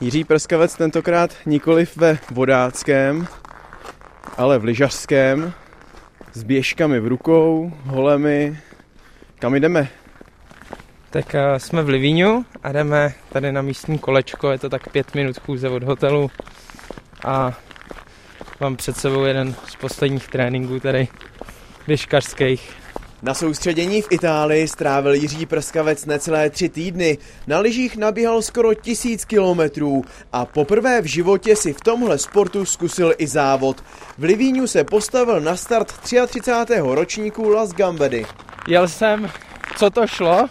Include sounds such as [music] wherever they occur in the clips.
Jiří Prskavec tentokrát nikoliv ve vodáckém, ale v lyžařském, s běžkami v rukou, holemi. Kam jdeme? Tak uh, jsme v Livíňu a jdeme tady na místní kolečko, je to tak pět minut chůze od hotelu a mám před sebou jeden z posledních tréninků tady běžkařských. Na soustředění v Itálii strávil Jiří Prskavec necelé tři týdny. Na lyžích nabíhal skoro tisíc kilometrů a poprvé v životě si v tomhle sportu zkusil i závod. V Livíňu se postavil na start 33. ročníku Las Gambedy. Jel jsem, co to šlo,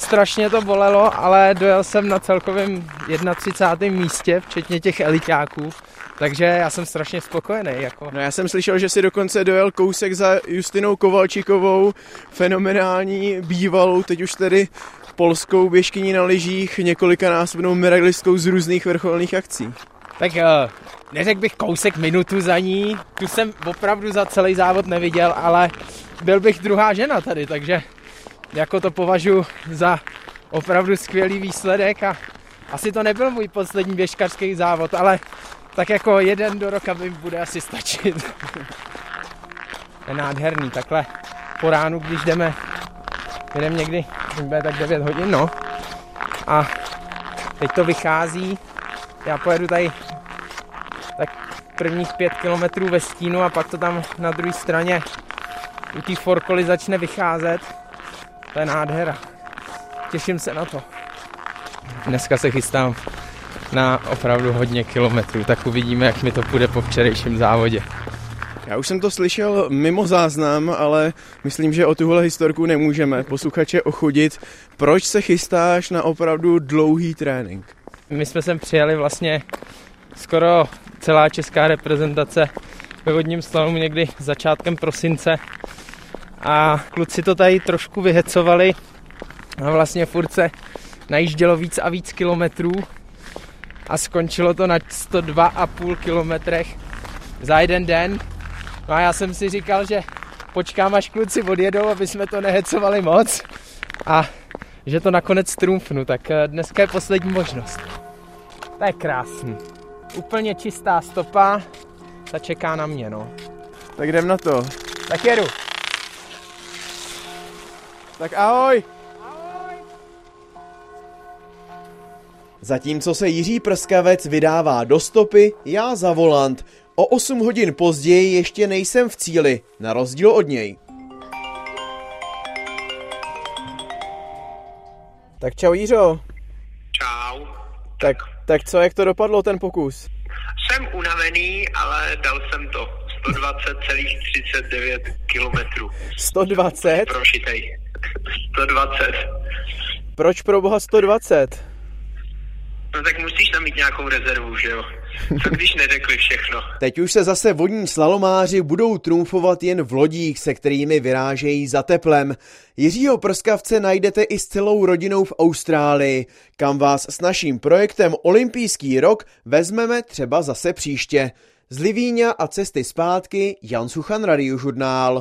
strašně to bolelo, ale dojel jsem na celkovém 31. místě, včetně těch elitáků. Takže já jsem strašně spokojený. Jako. No já jsem slyšel, že si dokonce dojel kousek za Justinou Kovalčikovou, fenomenální bývalou, teď už tedy polskou běžkyní na lyžích, několikanásobnou medailistkou z různých vrcholných akcí. Tak uh, neřekl bych kousek minutu za ní, tu jsem opravdu za celý závod neviděl, ale byl bych druhá žena tady, takže jako to považuji za opravdu skvělý výsledek a asi to nebyl můj poslední běžkařský závod, ale tak jako jeden do roka by bude asi stačit. [laughs] je nádherný, takhle po ránu, když jdeme, jdeme někdy, bude tak 9 hodin, no. A teď to vychází, já pojedu tady tak prvních pět kilometrů ve stínu a pak to tam na druhé straně u té forkoly začne vycházet. To je nádhera. Těším se na to. Dneska se chystám na opravdu hodně kilometrů, tak uvidíme, jak mi to půjde po včerejším závodě. Já už jsem to slyšel mimo záznam, ale myslím, že o tuhle historku nemůžeme posluchače ochudit. Proč se chystáš na opravdu dlouhý trénink? My jsme sem přijeli vlastně skoro celá česká reprezentace ve vodním slalomu někdy začátkem prosince a kluci to tady trošku vyhecovali a vlastně furt se najíždělo víc a víc kilometrů a skončilo to na 102,5 kilometrech za jeden den. No a já jsem si říkal, že počkám, až kluci odjedou, aby jsme to nehecovali moc a že to nakonec trumfnu, tak eh, dneska je poslední možnost. To je krásný. Úplně čistá stopa, ta čeká na mě, no. Tak jdem na to. Tak jedu. Tak ahoj! Zatímco se Jiří Prskavec vydává do stopy, já za volant. O 8 hodin později ještě nejsem v cíli, na rozdíl od něj. Tak čau Jiřo. Čau. Tak, tak co, jak to dopadlo ten pokus? Jsem unavený, ale dal jsem to. 120,39 kilometrů. 120? Prošitej. 120. Proč pro boha 120? No tak musíš tam mít nějakou rezervu, že jo? Co když neřekli všechno? [laughs] Teď už se zase vodní slalomáři budou trumfovat jen v lodích, se kterými vyrážejí za teplem. Jiřího Prskavce najdete i s celou rodinou v Austrálii, kam vás s naším projektem Olympijský rok vezmeme třeba zase příště. Z Livíňa a cesty zpátky Jan Suchan Radiožurnál.